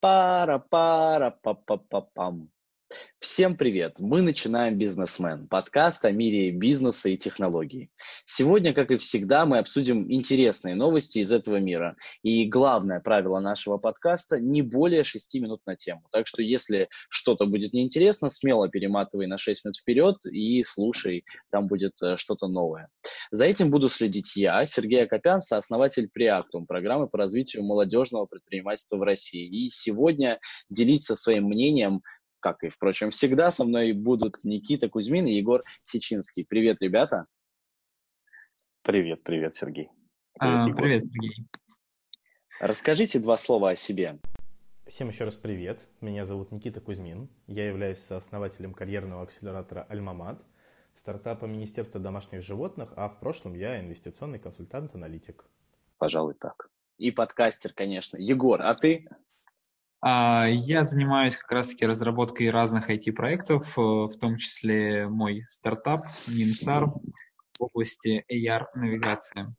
Пара-пара-па-па-па-пам. Всем привет! Мы начинаем «Бизнесмен» – подкаст о мире бизнеса и технологий. Сегодня, как и всегда, мы обсудим интересные новости из этого мира. И главное правило нашего подкаста – не более 6 минут на тему. Так что, если что-то будет неинтересно, смело перематывай на 6 минут вперед и слушай, там будет э, что-то новое. За этим буду следить я, Сергей Акопян, сооснователь Преактум, программы по развитию молодежного предпринимательства в России. И сегодня делиться своим мнением как и, впрочем, всегда, со мной будут Никита Кузьмин и Егор Сечинский. Привет, ребята. Привет, привет, Сергей. Привет, а, привет Сергей. Расскажите два слова о себе. Всем еще раз привет. Меня зовут Никита Кузьмин. Я являюсь сооснователем карьерного акселератора «Альмамат», стартапа Министерства домашних животных, а в прошлом я инвестиционный консультант-аналитик. Пожалуй, так. И подкастер, конечно. Егор, а ты? А, я занимаюсь как раз-таки разработкой разных IT-проектов, э, в том числе мой стартап Ninsar в области AR-навигации.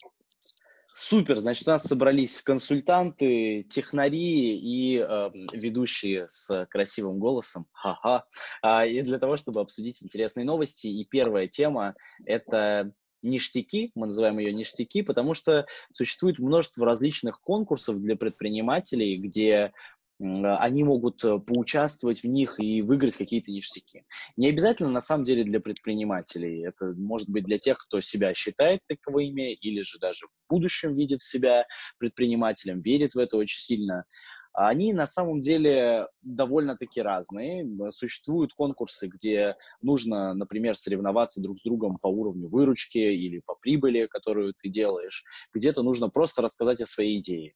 Супер, значит, у нас собрались консультанты, технари и э, ведущие с красивым голосом, ха-ха, э, и для того, чтобы обсудить интересные новости. И первая тема – это ништяки, мы называем ее ништяки, потому что существует множество различных конкурсов для предпринимателей, где они могут э, поучаствовать в них и выиграть какие-то ништяки. Не обязательно, на самом деле, для предпринимателей. Это может быть для тех, кто себя считает таковыми или же даже в будущем видит себя предпринимателем, верит в это очень сильно. Они на самом деле довольно-таки разные. Существуют конкурсы, где нужно, например, соревноваться друг с другом по уровню выручки или по прибыли, которую ты делаешь. Где-то нужно просто рассказать о своей идее.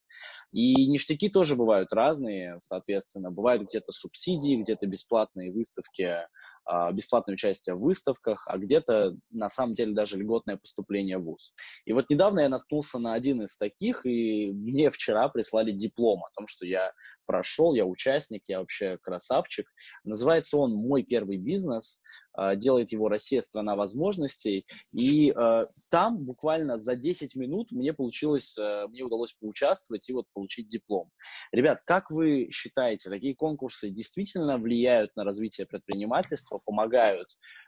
И ништяки тоже бывают разные, соответственно. Бывают где-то субсидии, где-то бесплатные выставки, а, бесплатное участие в выставках, а где-то на самом деле даже льготное поступление в ВУЗ. И вот недавно я наткнулся на один из таких, и мне вчера прислали диплом о том, что я прошел, я участник, я вообще красавчик. Называется он «Мой первый бизнес». А, делает его «Россия – страна возможностей». И э, там буквально за 10 минут мне получилось, э, мне удалось поучаствовать и вот получить диплом. Ребят, как вы считаете, такие конкурсы действительно влияют на развитие предпринимательства, помогают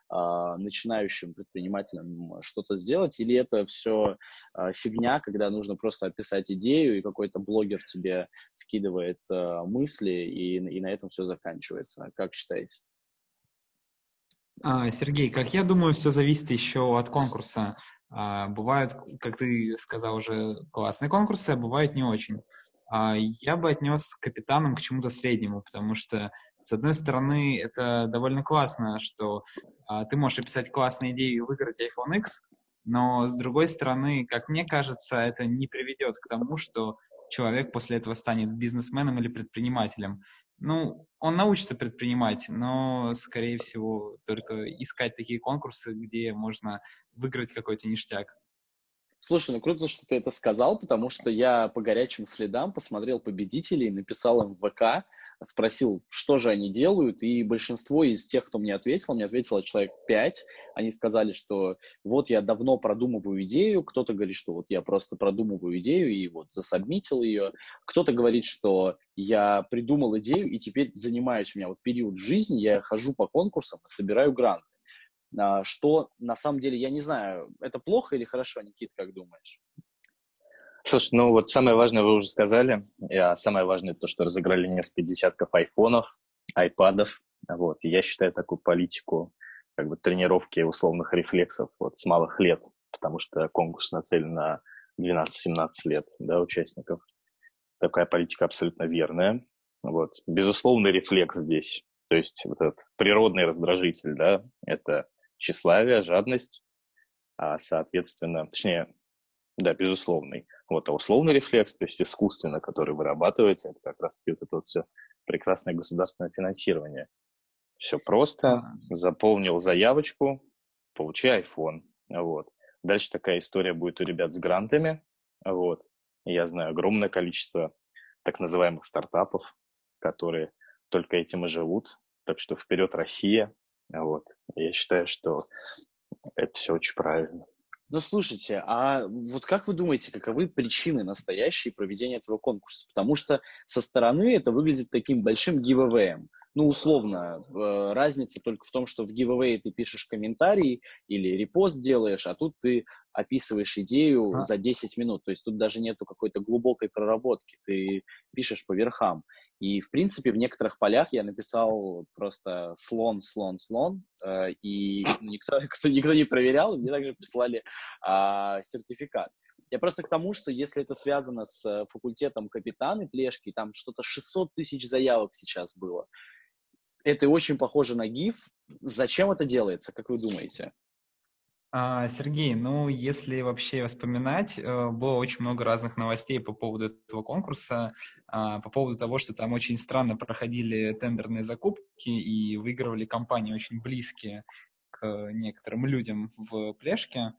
а, начинающим предпринимателям что-то сделать, или это все а, фигня, когда нужно просто описать идею, и какой-то блогер тебе вкидывает а, мысли, и, и на этом все заканчивается. Как считаете? Сергей, как я думаю, все зависит еще от конкурса. Бывают, как ты сказал уже, классные конкурсы, а бывают не очень. Я бы отнес капитаном к чему-то среднему, потому что с одной стороны, это довольно классно, что а, ты можешь описать классные идеи и выиграть iPhone X, но с другой стороны, как мне кажется, это не приведет к тому, что человек после этого станет бизнесменом или предпринимателем. Ну, он научится предпринимать, но, скорее всего, только искать такие конкурсы, где можно выиграть какой-то ништяк. Слушай, ну круто, что ты это сказал, потому что я по горячим следам посмотрел победителей, написал им в ВК, спросил, что же они делают, и большинство из тех, кто мне ответил, мне ответило человек пять, они сказали, что вот я давно продумываю идею, кто-то говорит, что вот я просто продумываю идею и вот засобмитил ее, кто-то говорит, что я придумал идею и теперь занимаюсь, у меня вот период в жизни, я хожу по конкурсам и собираю гранты. А, что на самом деле, я не знаю, это плохо или хорошо, Никит, как думаешь? Слушай, ну вот самое важное вы уже сказали. А самое важное то, что разыграли несколько десятков айфонов, айпадов. Вот. И я считаю такую политику как бы тренировки условных рефлексов вот с малых лет, потому что конкурс нацелен на 12-17 лет да, участников. Такая политика абсолютно верная. Вот. Безусловный рефлекс здесь, то есть вот этот природный раздражитель, да, это тщеславие, жадность, а, соответственно, точнее, да, безусловный. Вот, а условный рефлекс, то есть искусственно, который вырабатывается, это как раз-таки вот это вот все прекрасное государственное финансирование. Все просто, заполнил заявочку, получи iPhone. Вот. Дальше такая история будет у ребят с грантами. Вот. Я знаю огромное количество так называемых стартапов, которые только этим и живут. Так что вперед Россия. Вот. Я считаю, что это все очень правильно. Ну, слушайте, а вот как вы думаете, каковы причины настоящей проведения этого конкурса? Потому что со стороны это выглядит таким большим гивэвэем. Ну, условно, э, разница только в том, что в giveaway ты пишешь комментарий или репост делаешь, а тут ты описываешь идею а. за 10 минут. То есть тут даже нету какой-то глубокой проработки. Ты пишешь по верхам. И, в принципе, в некоторых полях я написал просто слон, слон, слон, э, и никто, кто, никто не проверял, и мне также прислали э, сертификат. Я просто к тому, что если это связано с факультетом капитаны Плешки, там что-то 600 тысяч заявок сейчас было. Это очень похоже на ГИФ. Зачем это делается, как вы думаете? А, Сергей, ну, если вообще вспоминать, э, было очень много разных новостей по поводу этого конкурса, а, по поводу того, что там очень странно проходили тендерные закупки и выигрывали компании очень близкие к некоторым людям в плешке.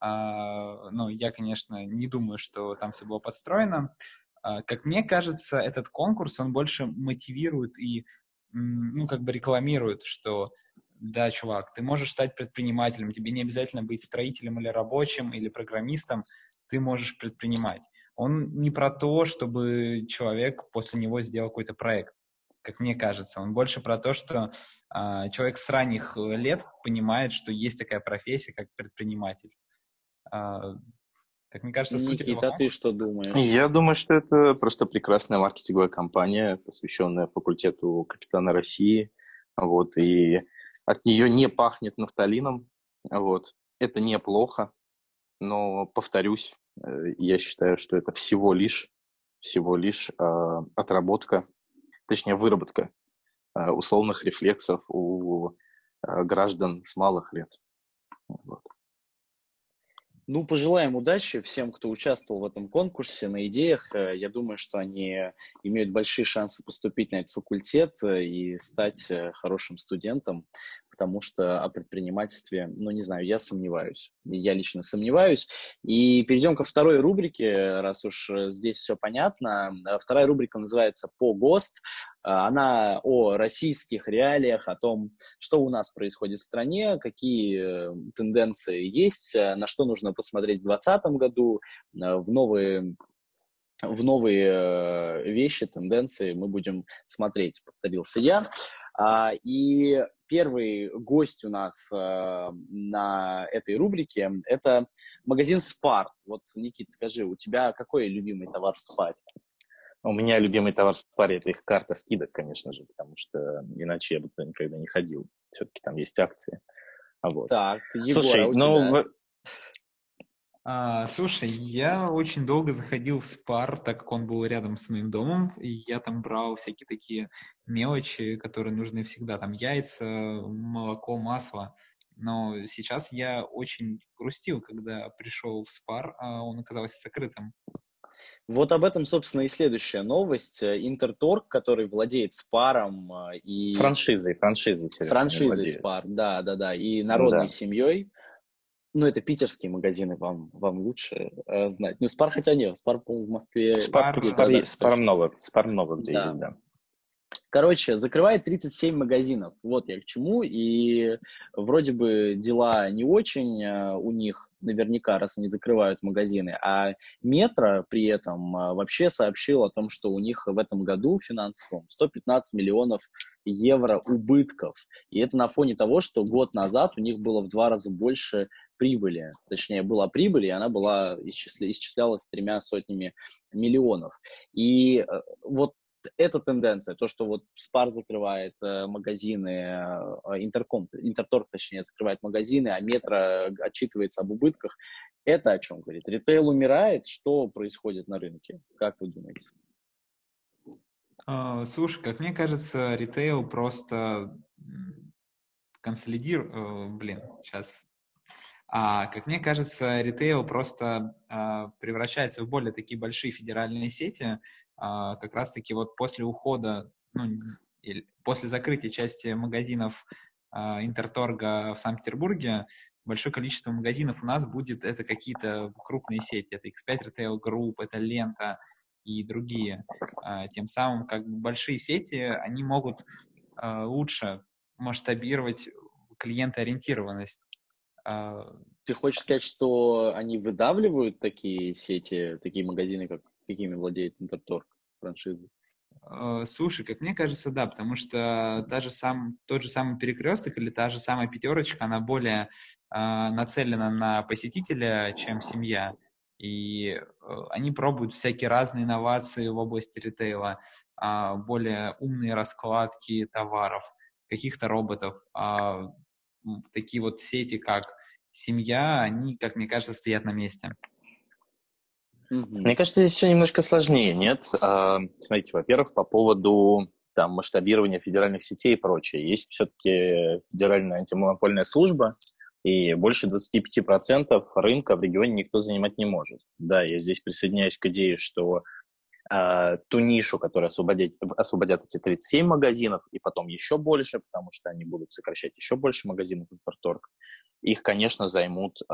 А, ну, я, конечно, не думаю, что там все было подстроено. Как мне кажется, этот конкурс, он больше мотивирует и, ну, как бы рекламирует, что да, чувак, ты можешь стать предпринимателем, тебе не обязательно быть строителем или рабочим или программистом, ты можешь предпринимать. Он не про то, чтобы человек после него сделал какой-то проект, как мне кажется. Он больше про то, что э, человек с ранних лет понимает, что есть такая профессия, как предприниматель. Э, как мне кажется, суть Никита, этого... ты что думаешь? Я думаю, что это просто прекрасная маркетинговая кампания, посвященная факультету капитана России. Вот, и от нее не пахнет нафталином, вот. Это неплохо, но, повторюсь, э, я считаю, что это всего лишь, всего лишь э, отработка, точнее, выработка э, условных рефлексов у э, граждан с малых лет. Вот. Ну, пожелаем удачи всем, кто участвовал в этом конкурсе на идеях. Э, я думаю, что они имеют большие шансы поступить на этот факультет э, и стать хорошим студентом потому что о предпринимательстве, ну, не знаю, я сомневаюсь. Я лично сомневаюсь. И перейдем ко второй рубрике, раз уж э, здесь все понятно. Вторая рубрика называется «По ГОСТ». Она о российских реалиях, о том, что у нас происходит в стране, какие э, тенденции есть, э, на что нужно посмотреть в 2020 году, в новые в новые вещи, тенденции мы будем смотреть, повторился я. А, и первый гость у нас э, на этой рубрике – это магазин Spar. Вот, Никит, скажи, у тебя какой любимый товар в Spar? У меня любимый товар в Спаре – это их карта скидок, конечно же, потому что иначе я бы туда никогда не ходил. Все-таки там есть акции. Вот. Так, Егор, Слушай, а ну, тебя... А, слушай, я очень долго заходил в спар, так как он был рядом с моим домом, и я там брал всякие такие мелочи, которые нужны всегда, там яйца, молоко, масло. Но сейчас я очень грустил, когда пришел в спар, а он оказался закрытым. Вот об этом, собственно, и следующая новость. Интерторг, который владеет Спаром а, и... Франшизой, франшизой. Франшизой Спар, да, да, да, и народной да. семьей ну, это питерские магазины, вам, вам лучше э, знать. Ну, Спар, хотя нет, Спар, по-моему, в Москве... Спар, Спар, да, Спар много, Спар много где да. есть, да. Короче, закрывает 37 магазинов. Вот я к чему. И вроде бы дела не очень э, у них, наверняка, раз они закрывают магазины. А Метро при этом э, вообще сообщил о том, что у них в этом году финансовом 115 миллионов евро убытков. И это на фоне того, что год назад у них было в два раза больше прибыли. Точнее, была прибыль, и она была исчисля... исчислялась тремя сотнями миллионов. И э, вот эта тенденция, то, что вот Спар закрывает э, магазины, э, Интерком, Интерторг, точнее, закрывает магазины, а Метро отчитывается об убытках, это о чем говорит? Ритейл умирает, что происходит на рынке? Как вы думаете? Uh, слушай, как мне кажется, ритейл просто консолидирует... Uh, блин, сейчас а, как мне кажется, ритейл просто а, превращается в более такие большие федеральные сети, а, как раз-таки вот после ухода, ну, после закрытия части магазинов а, Интерторга в Санкт-Петербурге, большое количество магазинов у нас будет, это какие-то крупные сети, это X5 Retail Group, это Лента и другие. А, тем самым, как бы большие сети, они могут лучше масштабировать клиентоориентированность Ты хочешь сказать, что они выдавливают такие сети, такие магазины, как какими владеет Интерторг франшизы? Э, слушай, как мне кажется, да, потому что та же сам, тот же самый перекресток или та же самая пятерочка, она более э, нацелена на посетителя, чем семья. И э, они пробуют всякие разные инновации в области ритейла, э, более умные раскладки товаров, каких-то роботов. Э, такие вот сети, как семья, они, как мне кажется, стоят на месте. Мне кажется, здесь все немножко сложнее, нет? А, смотрите, во-первых, по поводу там, масштабирования федеральных сетей и прочее. Есть все-таки федеральная антимонопольная служба, и больше 25% рынка в регионе никто занимать не может. Да, я здесь присоединяюсь к идее, что э, ту нишу, которую освободят, освободят эти 37 магазинов, и потом еще больше, потому что они будут сокращать еще больше магазинов импорторг, их, конечно, займут э,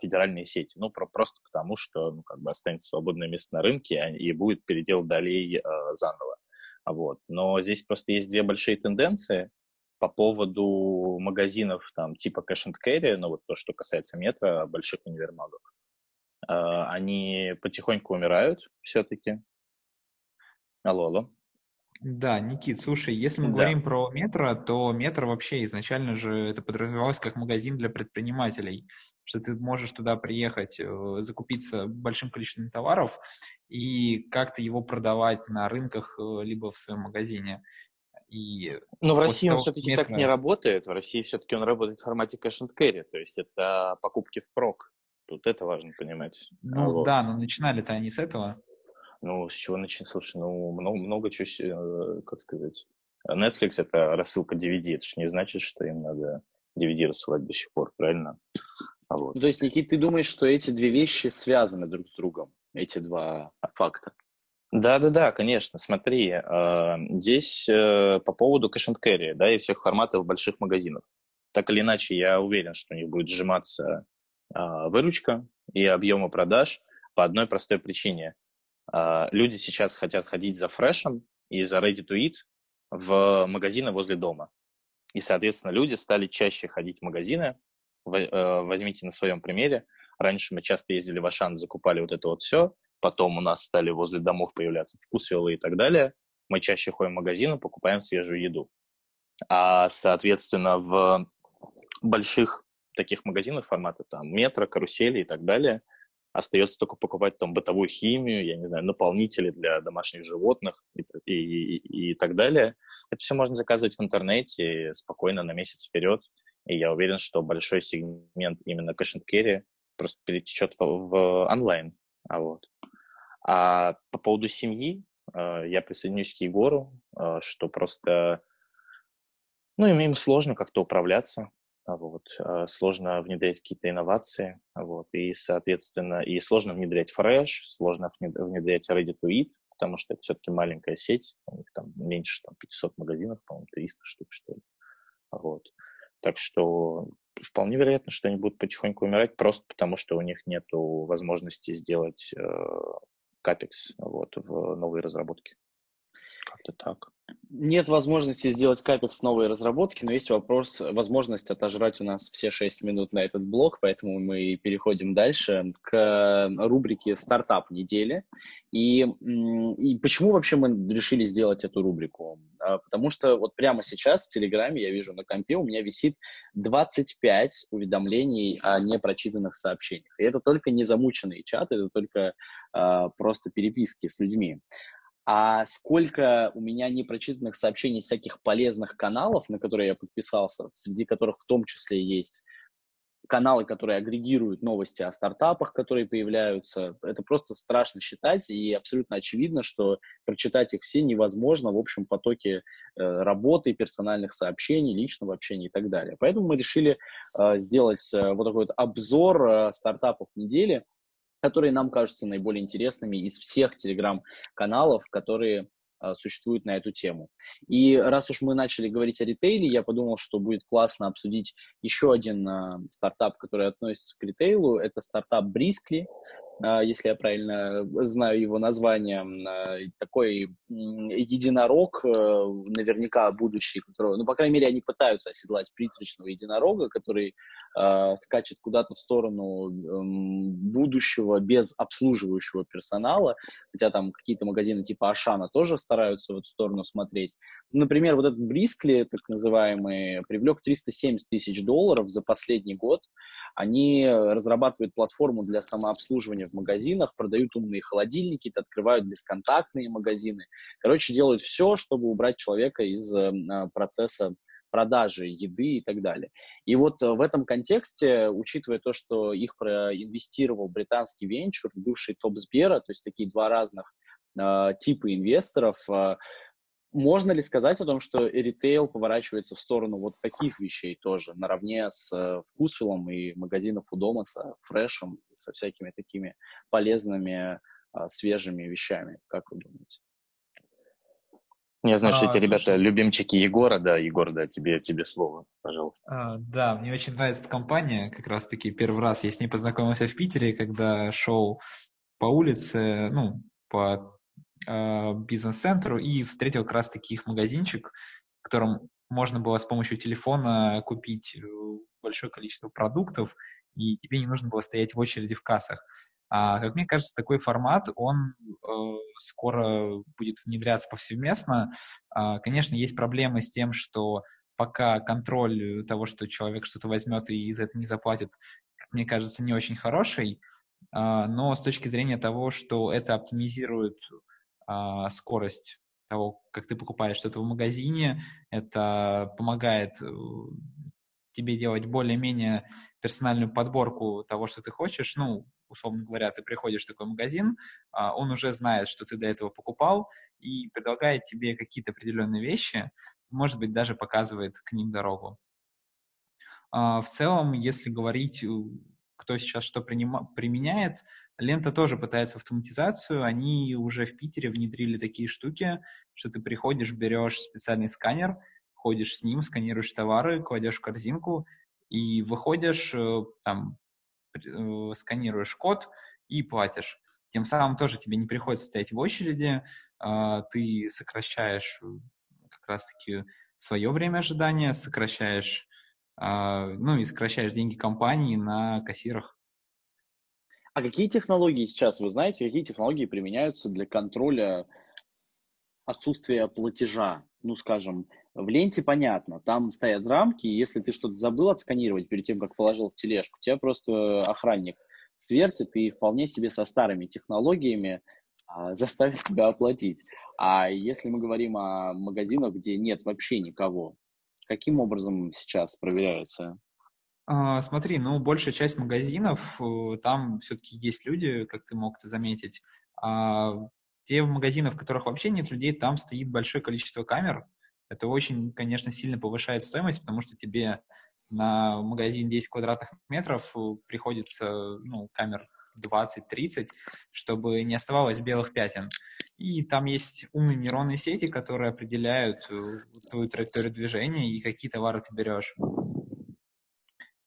федеральные сети. Ну, про, просто потому, что ну, как бы останется свободное место на рынке, а, и будет передел далее э, заново. Вот. Но здесь просто есть две большие тенденции по поводу магазинов там, типа Cash and Carry, ну вот то, что касается метро, больших универмагов. Э, они потихоньку умирают все-таки. Алло, алло. Да, Никит, слушай, если мы да. говорим про метро, то метро вообще изначально же это подразумевалось как магазин для предпринимателей, что ты можешь туда приехать, э, закупиться большим количеством товаров и как-то его продавать на рынках э, либо в своем магазине. И Но в России он все-таки метро... так не работает. В России все-таки он работает в формате cash and carry, то есть это покупки впрок. Тут это важно понимать. Ну вот. да, но начинали-то они с этого. Ну, с чего начать? Слушай, ну, много, много чего, э, как сказать. Netflix — это рассылка DVD, это же не значит, что им надо DVD рассылать до сих пор, правильно? А вот. Ну, то есть, Никит, ты думаешь, что эти две вещи связаны друг с другом, эти два факта? Да-да-да, конечно. Смотри, э, здесь э, по поводу and carry, да, и всех форматов больших магазинов. Так или иначе, я уверен, что у них будет сжиматься выручка и объемы продаж по одной простой причине – люди сейчас хотят ходить за фрешем и за ready to eat в магазины возле дома. И, соответственно, люди стали чаще ходить в магазины. Э, возьмите на своем примере. Раньше мы часто ездили в Ашан, закупали вот это вот все. Потом у нас стали возле домов появляться вкусвиллы и так далее. Мы чаще ходим в магазины, покупаем свежую еду. А, соответственно, в больших таких магазинах формата там метро, карусели и так далее – Остается только покупать там бытовую химию, я не знаю, наполнители для домашних животных и, и, и, и так далее. Это все можно заказывать в интернете спокойно на месяц вперед. И я уверен, что большой сегмент именно and carry просто перетечет в, в онлайн. А, вот. а по поводу семьи, э, я присоединюсь к Егору, э, что просто ну, им, им сложно как-то управляться вот, а, сложно внедрять какие-то инновации, вот, и, соответственно, и сложно внедрять фреш, сложно внедрять ready to eat, потому что это все-таки маленькая сеть, у них там меньше там, 500 магазинов, по-моему, 300 штук, что ли. Вот. Так что вполне вероятно, что они будут потихоньку умирать просто потому, что у них нет возможности сделать э, капекс вот, в новые разработки. Как-то так. Нет возможности сделать капекс новой разработки, но есть вопрос, возможность отожрать у нас все 6 минут на этот блок, поэтому мы переходим дальше к рубрике «Стартап недели». И, и почему вообще мы решили сделать эту рубрику? А, потому что вот прямо сейчас в Телеграме, я вижу на компе, у меня висит 25 уведомлений о непрочитанных сообщениях. И это только не замученные чаты, это только а, просто переписки с людьми а сколько у меня непрочитанных сообщений всяких полезных каналов, на которые я подписался, среди которых в том числе есть каналы, которые агрегируют новости о стартапах, которые появляются. Это просто страшно считать, и абсолютно очевидно, что прочитать их все невозможно в общем потоке э, работы, персональных сообщений, личного общения и так далее. Поэтому мы решили э, сделать э, вот такой вот обзор стартапов недели, которые нам кажутся наиболее интересными из всех телеграм-каналов, которые а, существуют на эту тему. И раз уж мы начали говорить о ритейле, я подумал, что будет классно обсудить еще один а, стартап, который относится к ритейлу. Это стартап Briskly. А, если я правильно знаю его название, а, такой единорог, э, наверняка будущий, который, ну, по крайней мере, они пытаются оседлать призрачного единорога, который э, скачет куда-то в сторону э, будущего без обслуживающего персонала, хотя там какие-то магазины типа Ашана тоже стараются в эту сторону смотреть. Например, вот этот Брискли, так называемый, привлек 370 тысяч долларов за последний год. Они разрабатывают платформу для самообслуживания в магазинах, продают умные холодильники, открывают бесконтактные магазины. Короче, делают все, чтобы убрать человека из э, процесса продажи еды и так далее. И вот э, в этом контексте, учитывая то, что их проинвестировал британский венчур, бывший топ Сбера, то есть такие два разных э, типа инвесторов, э, можно ли сказать о том, что ритейл поворачивается в сторону вот таких вещей тоже, наравне с э, вкусвиллом и магазинов у дома, со фрешем, со всякими такими полезными, а, свежими вещами? Как вы думаете? Я знаю, что а, эти слушай, ребята любимчики Егора, да, Егор, да, тебе, тебе слово, пожалуйста. А, да, мне очень нравится эта компания, как раз-таки первый раз я с ней познакомился в Питере, когда шел по улице, ну, по э, бизнес-центру и встретил как раз-таки их магазинчик, в котором можно было с помощью телефона купить э, большое количество продуктов, и тебе не нужно было стоять в очереди в кассах. А, как мне кажется, такой формат, он э, скоро будет внедряться повсеместно. А, конечно, есть проблемы с тем, что пока контроль того, что человек что-то возьмет и за это не заплатит, как мне кажется, не очень хороший. А, но с точки зрения того, что это оптимизирует а, скорость того, как ты покупаешь что-то в магазине, это помогает э, тебе делать более-менее персональную подборку того, что ты хочешь. Ну, условно говоря, ты приходишь в такой магазин, а, он уже знает, что ты до этого покупал, и предлагает тебе какие-то определенные вещи, может быть, даже показывает к ним дорогу. А, в целом, если говорить, э, кто сейчас что применяет, Лента тоже пытается автоматизацию. Они уже в Питере внедрили такие штуки, что ты приходишь, берешь специальный сканер, ходишь с ним, сканируешь товары, кладешь в корзинку и выходишь, э, там, э, сканируешь код и платишь. Тем самым тоже тебе не приходится стоять в очереди, а, ты сокращаешь э, как раз-таки свое время ожидания, сокращаешь, а, ну и сокращаешь деньги компании на кассирах. А какие технологии сейчас, вы знаете, какие технологии применяются для контроля отсутствия платежа? Ну, скажем, в ленте понятно, там стоят рамки, и если ты что-то забыл отсканировать перед тем, как положил в тележку, тебя просто охранник свертит и вполне себе со старыми технологиями а, заставит тебя оплатить. А если мы говорим о магазинах, где нет вообще никого, каким образом сейчас проверяется а, смотри, ну, большая часть магазинов, э, там все-таки есть люди, как ты мог это заметить. А те магазины, в которых вообще нет людей, там стоит большое количество камер. Это очень, конечно, сильно повышает стоимость, потому что тебе на магазин 10 квадратных метров э, приходится, ну, камер 20-30, чтобы не оставалось белых пятен. И там есть умные нейронные сети, которые определяют э, твою траекторию движения и какие товары ты берешь.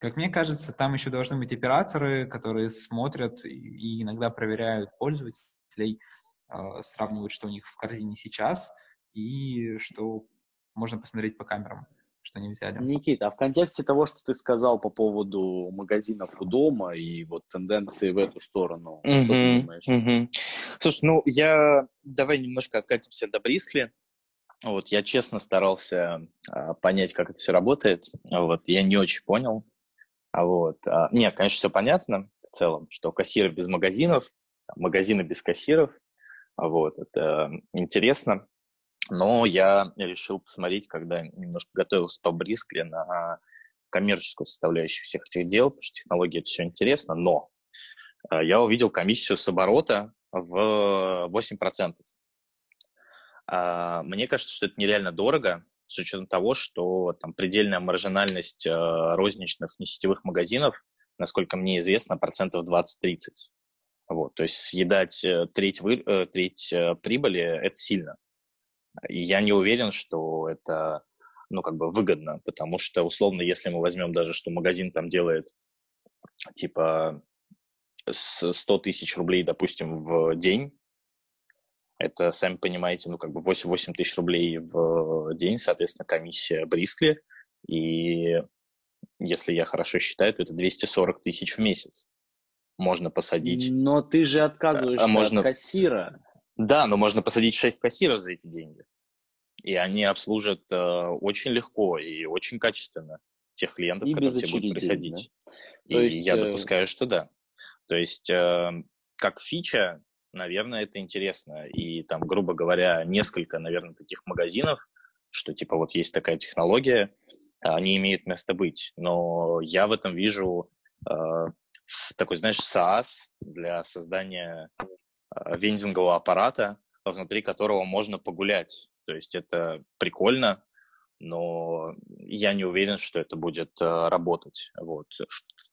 Как мне кажется, там еще должны быть операторы, которые смотрят и иногда проверяют пользователей, а, сравнивают, что у них в корзине сейчас и что можно посмотреть по камерам, что они взяли. Никита, а в контексте того, что ты сказал по поводу магазинов у дома и вот тенденции в эту сторону, mm-hmm. что ты думаешь? Mm-hmm. Слушай, ну я... Давай немножко откатимся до Брискли. Вот, я честно старался а, понять, как это все работает. Вот, я не очень понял. А вот. А, нет, конечно, все понятно в целом, что кассиры без магазинов, магазины без кассиров, а вот, это интересно. Но я решил посмотреть, когда немножко готовился по Брискле на коммерческую составляющую всех этих дел, потому что технологии это все интересно, но а, я увидел комиссию с оборота в 8%. Мне кажется, что это нереально дорого, с учетом того, что там предельная маржинальность э, розничных несетевых магазинов, насколько мне известно, процентов 20-30. Вот, то есть съедать э, треть, вы, э, треть прибыли – это сильно. И я не уверен, что это ну, как бы выгодно, потому что, условно, если мы возьмем даже, что магазин там делает, типа, с 100 тысяч рублей, допустим, в день, это, сами понимаете, ну, как бы 8-8 тысяч рублей в день, соответственно, комиссия Брискли. И если я хорошо считаю, то это 240 тысяч в месяц. Можно посадить... Но ты же отказываешься а можно... от кассира. Да, но можно посадить 6 кассиров за эти деньги. И они обслужат э, очень легко и очень качественно тех клиентов, и которые тебе будут приходить. Да? И есть, я э... допускаю, что да. То есть, э, как фича, наверное, это интересно. И там, грубо говоря, несколько, наверное, таких магазинов, что типа вот есть такая технология, они имеют место быть. Но я в этом вижу э, такой, знаешь, SaaS для создания э, вендингового аппарата, внутри которого можно погулять. То есть это прикольно, но я не уверен, что это будет э, работать. Вот.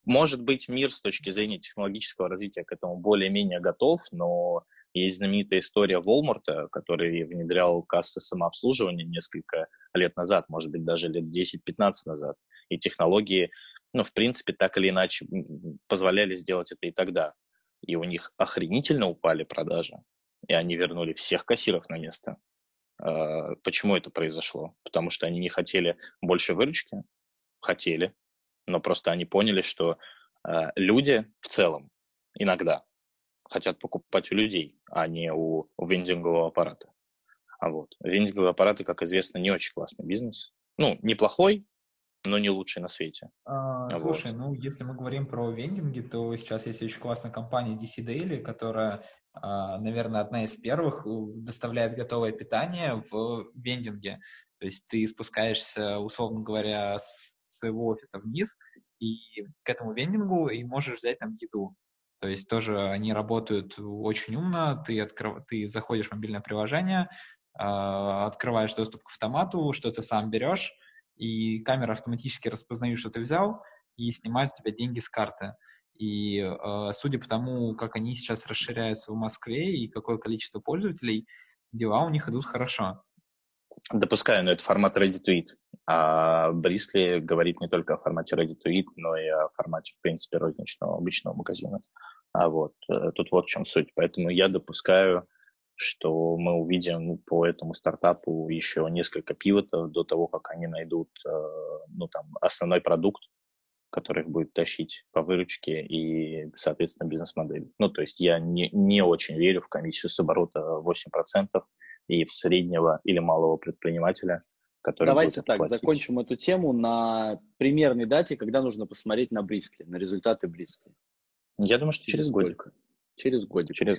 Может быть, мир с точки зрения технологического развития к этому более-менее готов, но есть знаменитая история Walmart, который внедрял кассы самообслуживания несколько лет назад, может быть, даже лет 10-15 назад. И технологии, ну, в принципе, так или иначе позволяли сделать это и тогда. И у них охренительно упали продажи. И они вернули всех кассиров на место. А, почему это произошло? Потому что они не хотели больше выручки? Хотели. Но просто они поняли, что а, люди в целом иногда хотят покупать у людей, а не у, у вендингового аппарата. А вот. Вендинговые аппараты, как известно, не очень классный бизнес. Ну, неплохой, но не лучший на свете. А, вот. Слушай, ну если мы говорим про вендинги, то сейчас есть очень классная компания DC Daily, которая, а, наверное, одна из первых э, доставляет готовое питание в вендинге. То есть ты спускаешься, условно говоря, с своего офиса вниз и к этому вендингу и можешь взять там еду. То есть тоже они работают очень умно. Ты, открыв... ты заходишь в мобильное приложение, а, открываешь доступ к автомату, что ты сам берешь, и камера автоматически распознает, что ты взял, и снимает у тебя деньги с карты. И э, судя по тому, как они сейчас расширяются в Москве и какое количество пользователей, дела у них идут хорошо. Допускаю, но это формат ready to eat. А Брисли говорит не только о формате ready to eat, но и о формате, в принципе, розничного обычного магазина. А вот э, тут вот в чем суть. Поэтому я допускаю, что мы увидим по этому стартапу еще несколько пивотов до того, как они найдут э, ну, там, основной продукт, который их будет тащить по выручке и, соответственно, бизнес-модель. Ну, то есть я не, не очень верю в комиссию с оборота 8% и в среднего или малого предпринимателя, который Давайте так, платить. закончим эту тему на примерной дате, когда нужно посмотреть на Брискли, на результаты Брискли. Я думаю, что через, через годик. Через годик. Через...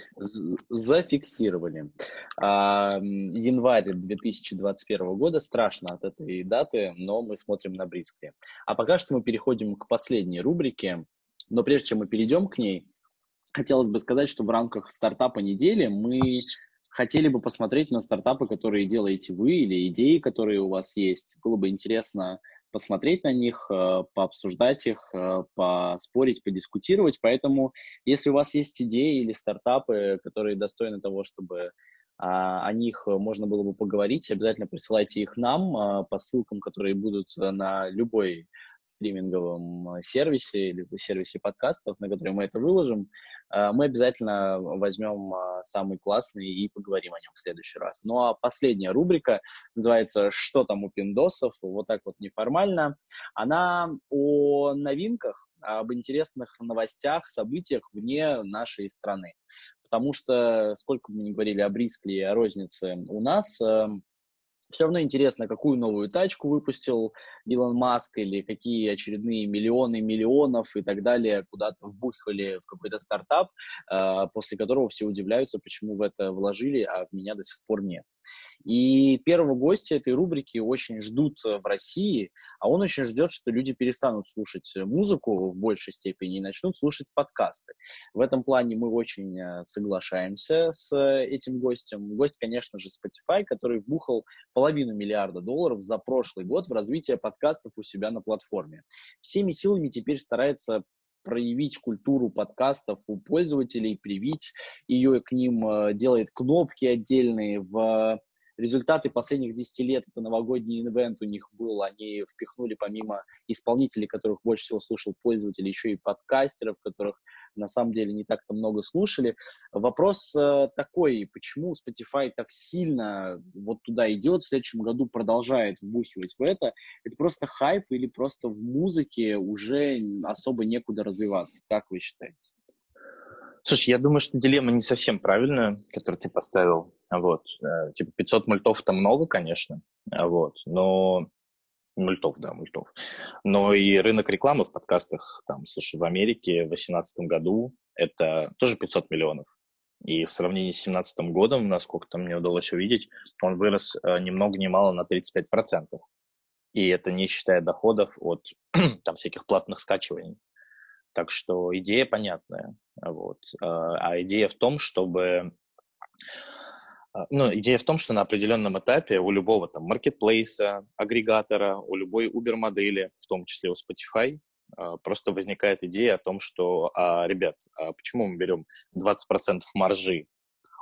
Зафиксировали. А, январь 2021 года. Страшно от этой даты, но мы смотрим на Брискли. А пока что мы переходим к последней рубрике. Но прежде чем мы перейдем к ней, хотелось бы сказать, что в рамках стартапа недели мы хотели бы посмотреть на стартапы, которые делаете вы, или идеи, которые у вас есть. Было бы интересно посмотреть на них, э, пообсуждать их, э, поспорить, подискутировать. Поэтому, если у вас есть идеи или стартапы, которые достойны того, чтобы а, о них можно было бы поговорить, обязательно присылайте их нам а, по ссылкам, которые будут на любой стриминговом э, сервисе или сервисе подкастов, на который мы это выложим, э, мы обязательно возьмем э, самый классный и поговорим о нем в следующий раз. Ну а последняя рубрика называется «Что там у пиндосов?» Вот так вот неформально. Она о новинках, об интересных новостях, событиях вне нашей страны. Потому что, сколько бы мы ни говорили о Брискле и о рознице у нас, все равно интересно, какую новую тачку выпустил Илон Маск или какие очередные миллионы миллионов и так далее куда-то вбухали в какой-то стартап, э, после которого все удивляются, почему в это вложили, а в меня до сих пор нет. И первого гостя этой рубрики очень ждут в России, а он очень ждет, что люди перестанут слушать музыку в большей степени и начнут слушать подкасты. В этом плане мы очень э, соглашаемся с этим гостем. Гость, конечно же, Spotify, который вбухал половину миллиарда долларов за прошлый год в развитие подкастов у себя на платформе. Всеми силами теперь старается проявить культуру подкастов у пользователей, привить ее к ним, э, делает кнопки отдельные в результаты последних 10 лет, это новогодний инвент у них был, они впихнули помимо исполнителей, которых больше всего слушал пользователь, еще и подкастеров, которых на самом деле не так-то много слушали. Вопрос э, такой, почему Spotify так сильно вот туда идет, в следующем году продолжает вбухивать в это? Это просто хайп или просто в музыке уже особо некуда развиваться? Как вы считаете? Слушай, я думаю, что дилемма не совсем правильная, которую ты поставил. Вот. Э, типа 500 мультов это много, конечно, вот, но мультов, да, мультов. Но и рынок рекламы в подкастах, там, слушай, в Америке в 2018 году это тоже 500 миллионов. И в сравнении с 2017 годом, насколько там мне удалось увидеть, он вырос э, ни много ни мало на 35%. И это не считая доходов от там всяких платных скачиваний. Так что идея понятная. Вот. Э, а идея в том, чтобы ну, идея в том, что на определенном этапе у любого там маркетплейса, агрегатора, у любой Uber-модели, в том числе у Spotify, а, просто возникает идея о том, что, а, ребят, а почему мы берем 20% маржи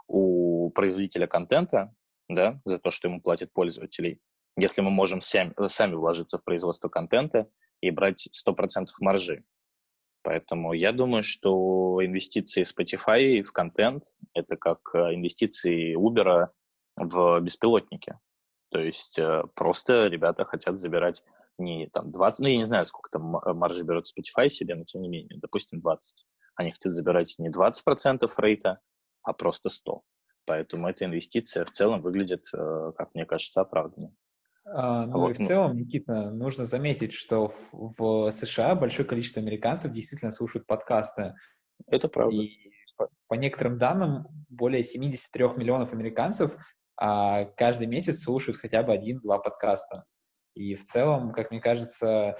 у производителя контента, да, за то, что ему платят пользователей, если мы можем сами, сами вложиться в производство контента и брать 100% маржи. Поэтому я думаю, что инвестиции Spotify в контент – это как э, инвестиции Uber в беспилотники. То есть э, просто ребята хотят забирать не там 20, ну я не знаю, сколько там маржи берет Spotify себе, но тем не менее, допустим, 20. Они хотят забирать не 20% рейта, а просто 100. Поэтому эта инвестиция в целом выглядит, э, как мне кажется, оправданной. А, ну вот. и в целом, Никита, нужно заметить, что в, в США большое количество американцев действительно слушают подкасты. Это правда. И по, по некоторым данным, более 73 миллионов американцев а, каждый месяц слушают хотя бы один-два подкаста. И в целом, как мне кажется,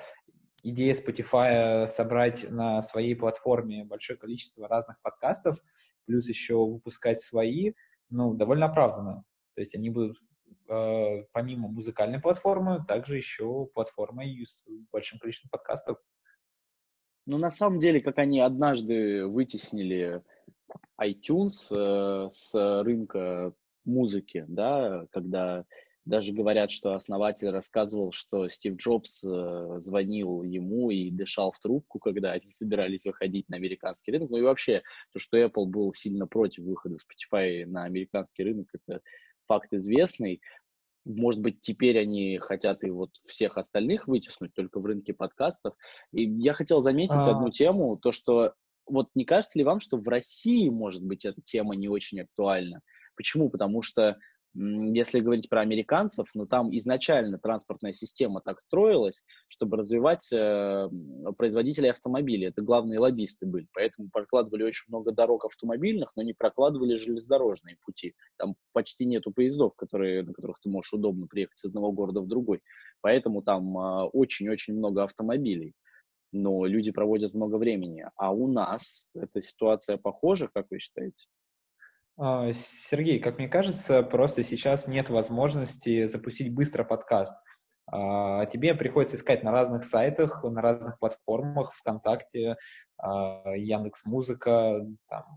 идея Spotify собрать на своей платформе большое количество разных подкастов, плюс еще выпускать свои, ну, довольно оправдана. То есть они будут э, помимо музыкальной платформы, также еще платформой с большим количеством подкастов. Ну, на самом деле, как они однажды вытеснили iTunes э, с рынка музыки, да, когда даже говорят, что основатель рассказывал, что Стив Джобс э, звонил ему и дышал в трубку, когда они собирались выходить на американский рынок. Ну и вообще, то, что Apple был сильно против выхода Spotify на американский рынок, это факт известный. Может быть, теперь они хотят и вот всех остальных вытеснуть только в рынке подкастов. И я хотел заметить а... одну тему, то, что вот не кажется ли вам, что в России, может быть, эта тема не очень актуальна? Почему? Потому что если говорить про американцев, ну там изначально транспортная система так строилась, чтобы развивать э, производителей автомобилей. Это главные лоббисты были. Поэтому прокладывали очень много дорог автомобильных, но не прокладывали железнодорожные пути. Там почти нету поездов, которые, на которых ты можешь удобно приехать с одного города в другой. Поэтому там э, очень-очень много автомобилей. Но люди проводят много времени. А у нас эта ситуация похожа, как вы считаете? А, Сергей, как мне кажется, просто сейчас нет возможности запустить быстро подкаст. А, тебе приходится искать на разных сайтах, на разных платформах, ВКонтакте, а, Яндекс Музыка,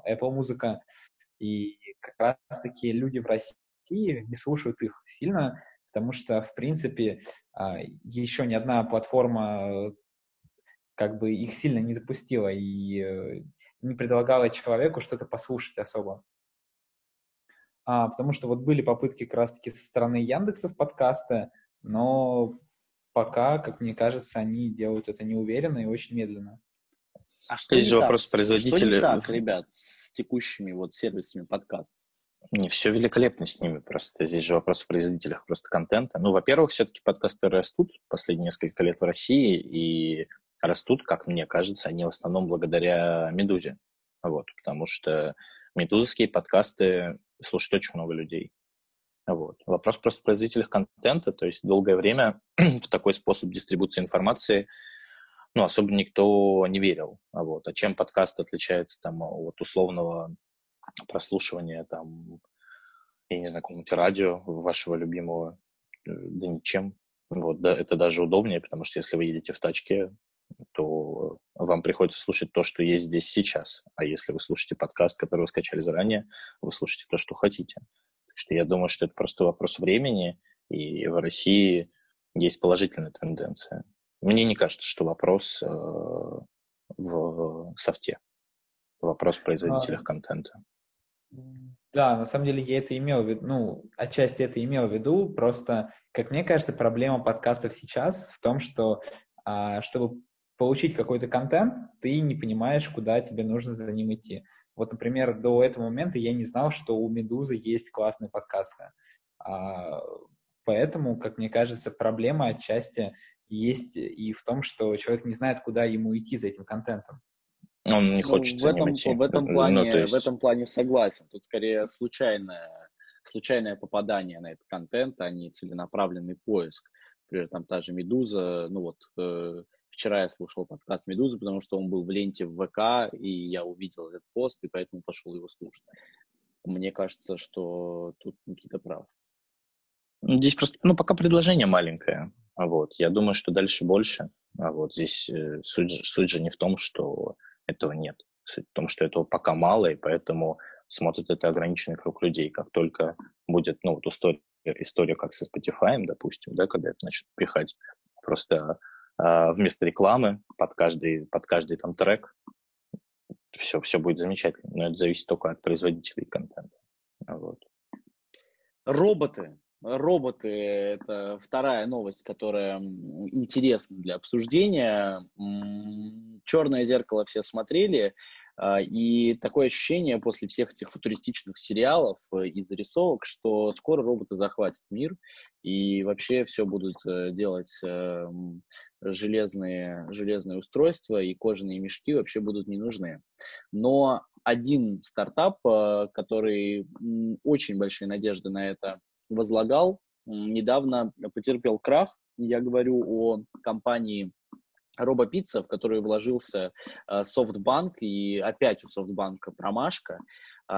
Apple Музыка. И как раз-таки люди в России не слушают их сильно, потому что, в принципе, еще ни одна платформа как бы их сильно не запустила и э, не предлагала человеку что-то послушать особо а, потому что вот были попытки как раз-таки со стороны Яндекса в подкасты, но пока, как мне кажется, они делают это неуверенно и очень медленно. А что Здесь же так? вопрос производителя. Что не так, ребят, с текущими вот сервисами подкастов? Не, все великолепно с ними, просто здесь же вопрос в производителях просто контента. Ну, во-первых, все-таки подкасты растут последние несколько лет в России, и растут, как мне кажется, они в основном благодаря «Медузе». Вот, потому что медузовские подкасты слушает очень много людей. Вот. Вопрос просто в производителях контента, то есть долгое время в такой способ дистрибуции информации ну, особо никто не верил. Вот. А чем подкаст отличается там, от условного прослушивания, там, я не знаю, какого-нибудь радио вашего любимого? Да ничем. Вот, да, это даже удобнее, потому что если вы едете в тачке, то вам приходится слушать то, что есть здесь сейчас. А если вы слушаете подкаст, который вы скачали заранее, вы слушаете то, что хотите. Так что я думаю, что это просто вопрос времени, и в России есть положительная тенденция. Мне не кажется, что вопрос э, в софте. Вопрос в производителях а, контента. Да, на самом деле я это имел в виду, ну, отчасти это имел в виду, просто, как мне кажется, проблема подкастов сейчас в том, что а, чтобы получить какой-то контент, ты не понимаешь, куда тебе нужно за ним идти. Вот, например, до этого момента я не знал, что у Медузы есть классные подкасты. А, поэтому, как мне кажется, проблема отчасти есть и в том, что человек не знает, куда ему идти за этим контентом. Он не хочет ну, в этом, идти. В этом, ну, плане, ну, есть... в этом плане согласен. Тут скорее случайное, случайное попадание на этот контент, а не целенаправленный поиск. Например, там та же «Медуза», ну вот э, вчера я слушал подкаст «Медузы», потому что он был в ленте в ВК, и я увидел этот пост, и поэтому пошел его слушать. Мне кажется, что тут Никита прав. Здесь просто, ну, пока предложение маленькое. А вот. Я думаю, что дальше больше. А вот здесь э, суть, суть же не в том, что этого нет. Суть в том, что этого пока мало, и поэтому смотрит это ограниченный круг людей. Как только будет, ну, вот история, история как со Spotify, допустим, да, когда это начнет пихать просто вместо рекламы под каждый, под каждый там трек, все, все будет замечательно. Но это зависит только от производителей контента. Вот. Роботы Роботы – это вторая новость, которая интересна для обсуждения. «Черное зеркало» все смотрели, а, и такое ощущение после всех этих футуристичных сериалов э, и зарисовок, что скоро роботы захватят мир, и вообще все будут э, делать э, железные, железные устройства, и кожаные мешки вообще будут не нужны. Но один стартап, который очень большие надежды на это возлагал, недавно потерпел крах. Я говорю о компании Робопицца, в которую вложился э, и опять у SoftBank промашка,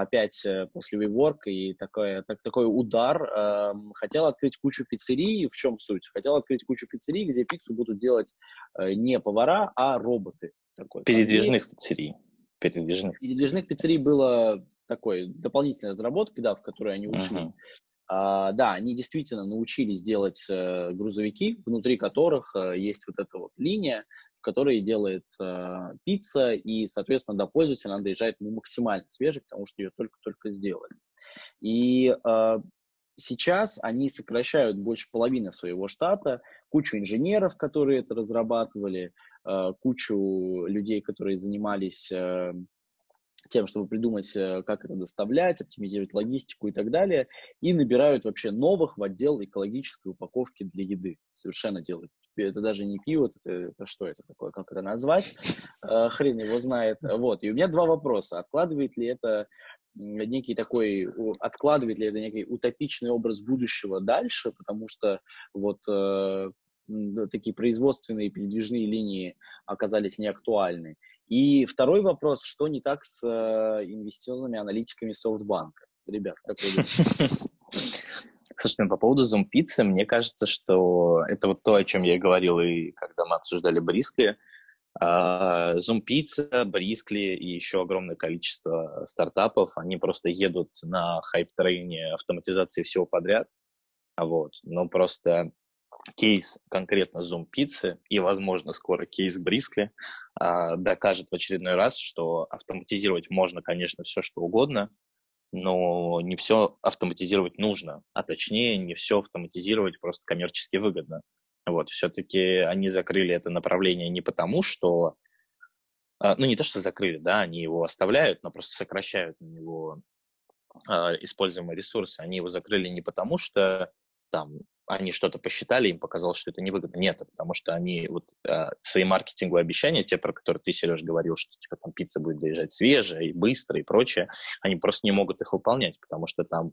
опять э, после WeWork и такой, так, такой удар. Эм, хотел открыть кучу пиццерий. В чем суть? Хотел открыть кучу пиццерий, где пиццу будут делать э, не повара, а роботы. Такой, Передвижных пиццерий. Передвижных. Передвижных пиццерий было такой дополнительной разработки, да, в которой они ушли. Uh-huh. А, да, они действительно научились делать э, грузовики, внутри которых э, есть вот эта вот линия, в которой делается пицца, и, соответственно, до пользователя она доезжает ну, максимально свежей, потому что ее только-только сделали. И э, сейчас они сокращают больше половины своего штата, кучу инженеров, которые это разрабатывали, э, кучу людей, которые занимались э, тем, чтобы придумать, э, как это доставлять, оптимизировать логистику и так далее, и набирают вообще новых в отдел экологической упаковки для еды. Совершенно делают. Это даже не пиво, это, это что это такое, как это назвать? Э, хрен его знает. Вот. И у меня два вопроса. Откладывает ли это некий такой, откладывает ли это некий утопичный образ будущего дальше, потому что вот э, такие производственные передвижные линии оказались неактуальны. И второй вопрос, что не так с э, инвестиционными аналитиками софтбанка? Ребят, как вы думаете? Слушайте, ну, по поводу Zoom Pizza, мне кажется, что это вот то, о чем я и говорил, и когда мы обсуждали Бриски. А, Zoom Pizza, Брискли и еще огромное количество стартапов, они просто едут на хайп-трейне автоматизации всего подряд. Вот. Но просто кейс конкретно Zoom Pizza и, возможно, скоро кейс Брискли э, докажет в очередной раз, что автоматизировать можно, конечно, все что угодно, но не все автоматизировать нужно, а точнее не все автоматизировать просто коммерчески выгодно. Вот, все-таки они закрыли это направление не потому, что, э, ну не то, что закрыли, да, они его оставляют, но просто сокращают на него э, используемые ресурсы. Они его закрыли не потому, что там они что-то посчитали, им показалось, что это невыгодно. Нет, потому что они вот э, свои маркетинговые обещания, те, про которые ты, Сереж, говорил, что типа там пицца будет доезжать свежая и быстро и прочее, они просто не могут их выполнять, потому что там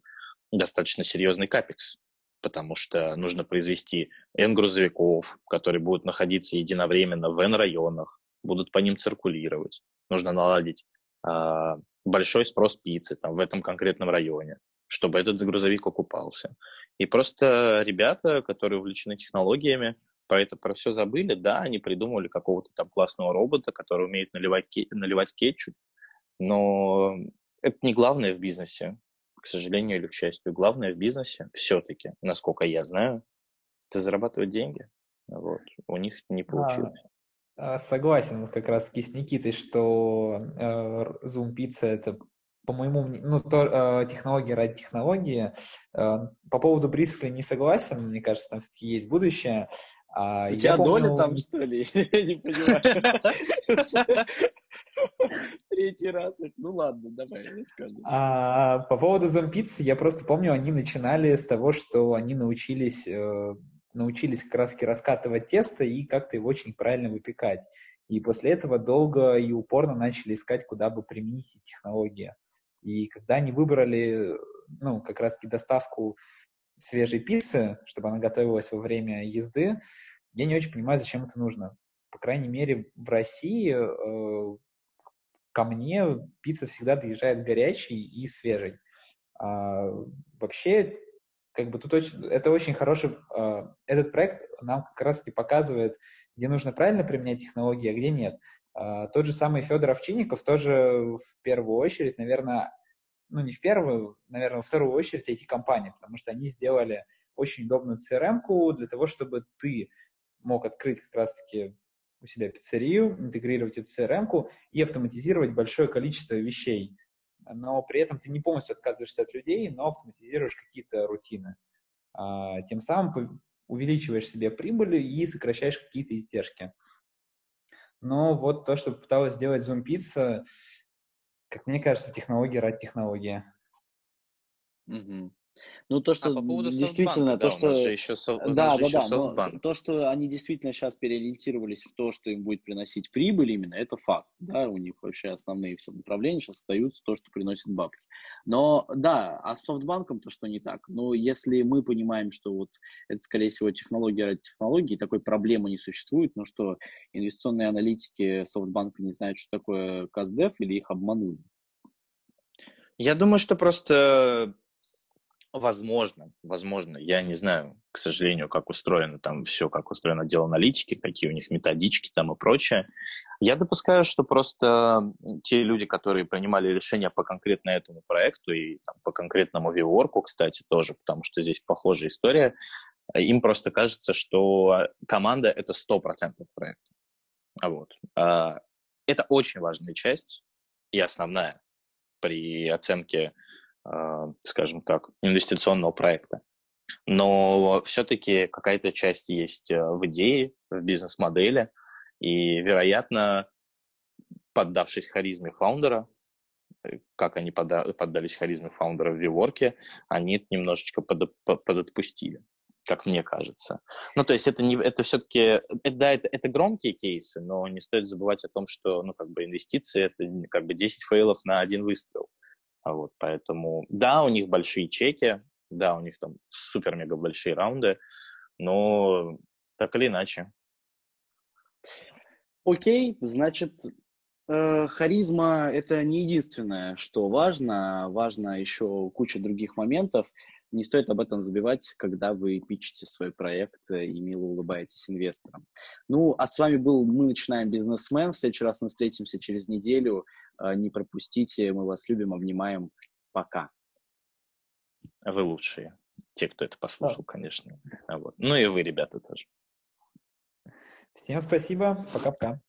достаточно серьезный капекс, потому что нужно произвести N грузовиков, которые будут находиться единовременно в N районах, будут по ним циркулировать. Нужно наладить э, большой спрос пиццы там, в этом конкретном районе, чтобы этот грузовик окупался. И просто ребята, которые увлечены технологиями, про это про все забыли, да, они придумали какого-то там классного робота, который умеет наливать, наливать кетчуп, но это не главное в бизнесе, к сожалению или к счастью. Главное в бизнесе все-таки, насколько я знаю, это зарабатывать деньги. Вот. У них не получилось. а, согласен как раз-таки с Никитой, что э, Zoom Pizza это по моему ну, то, э, технология ради технологии. Э, по поводу Брискли не согласен, мне кажется, там все-таки есть будущее. А, У тебя помню... доля там, что ли? Я не понимаю. Третий раз. Ну ладно, давай расскажем. А, по поводу зомпицы, я просто помню, они начинали с того, что они научились, э, научились как раз раскатывать тесто и как-то его очень правильно выпекать. И после этого долго и упорно начали искать, куда бы применить технологии. И когда они выбрали, ну, как раз-таки доставку свежей пиццы, чтобы она готовилась во время езды, я не очень понимаю, зачем это нужно. По крайней мере, в России э, ко мне пицца всегда доезжает горячей и свежей. А, вообще, как бы тут очень, это очень хороший, э, этот проект нам как раз-таки показывает, где нужно правильно применять технологии, а где нет. Э, тот же самый Федор Овчинников тоже в первую очередь, наверное, ну не в первую, наверное, во вторую очередь эти компании, потому что они сделали очень удобную CRM-ку для того, чтобы ты мог открыть как раз-таки у себя пиццерию, интегрировать эту CRM-ку и автоматизировать большое количество вещей. Но при этом ты не полностью отказываешься от людей, но автоматизируешь какие-то рутины. А, тем самым увеличиваешь себе прибыль и сокращаешь какие-то издержки. Но вот то, что пыталась сделать Zoom Pizza, как мне кажется, технология ради технологии. Угу. Ну, то, что а по поводу действительно, то, да, что... же еще, да, да, да, но то, что они действительно сейчас переориентировались в то, что им будет приносить прибыль именно, это факт, да, у них вообще основные все направления сейчас остаются то, что приносит бабки. Но, да, а с софтбанком-то что не так? Ну, если мы понимаем, что вот это, скорее всего, технология ради технологии, такой проблемы не существует, но что инвестиционные аналитики софтбанка не знают, что такое КАЗДЕФ или их обманули? Я думаю, что просто Возможно, возможно. Я не знаю, к сожалению, как устроено там все, как устроено отдел аналитики, какие у них методички там и прочее. Я допускаю, что просто те люди, которые принимали решения по конкретно этому проекту и там, по конкретному виворку, кстати, тоже, потому что здесь похожая история, им просто кажется, что команда — это 100% проекта. Вот. А, это очень важная часть и основная при оценке а, скажем так, инвестиционного проекта. Но все-таки какая-то часть есть э, в идее, в бизнес-модели, и, вероятно, поддавшись харизме фаундера, э, как они подда- поддались харизме фаундера в Виворке, они это немножечко под, под, подотпустили, как мне кажется. Ну, то есть это, не, это все-таки, это, да, это, это громкие кейсы, но не стоит забывать о том, что, ну, как бы инвестиции — это как бы 10 фейлов на один выстрел. А вот, поэтому, да, у них большие чеки, да, у них там супер-мега большие раунды, но так или иначе. Окей, значит, э, харизма это не единственное, что важно. Важно еще куча других моментов. Не стоит об этом забивать, когда вы пичете свой проект и мило улыбаетесь инвесторам. Ну, а с вами был «Мы начинаем бизнесмен». В следующий раз мы встретимся через неделю. А, не пропустите. Мы вас любим, обнимаем. Пока. Вы лучшие. Те, кто это послушал, да. конечно. А вот. Ну и вы, ребята, тоже. Всем спасибо. Пока-пока.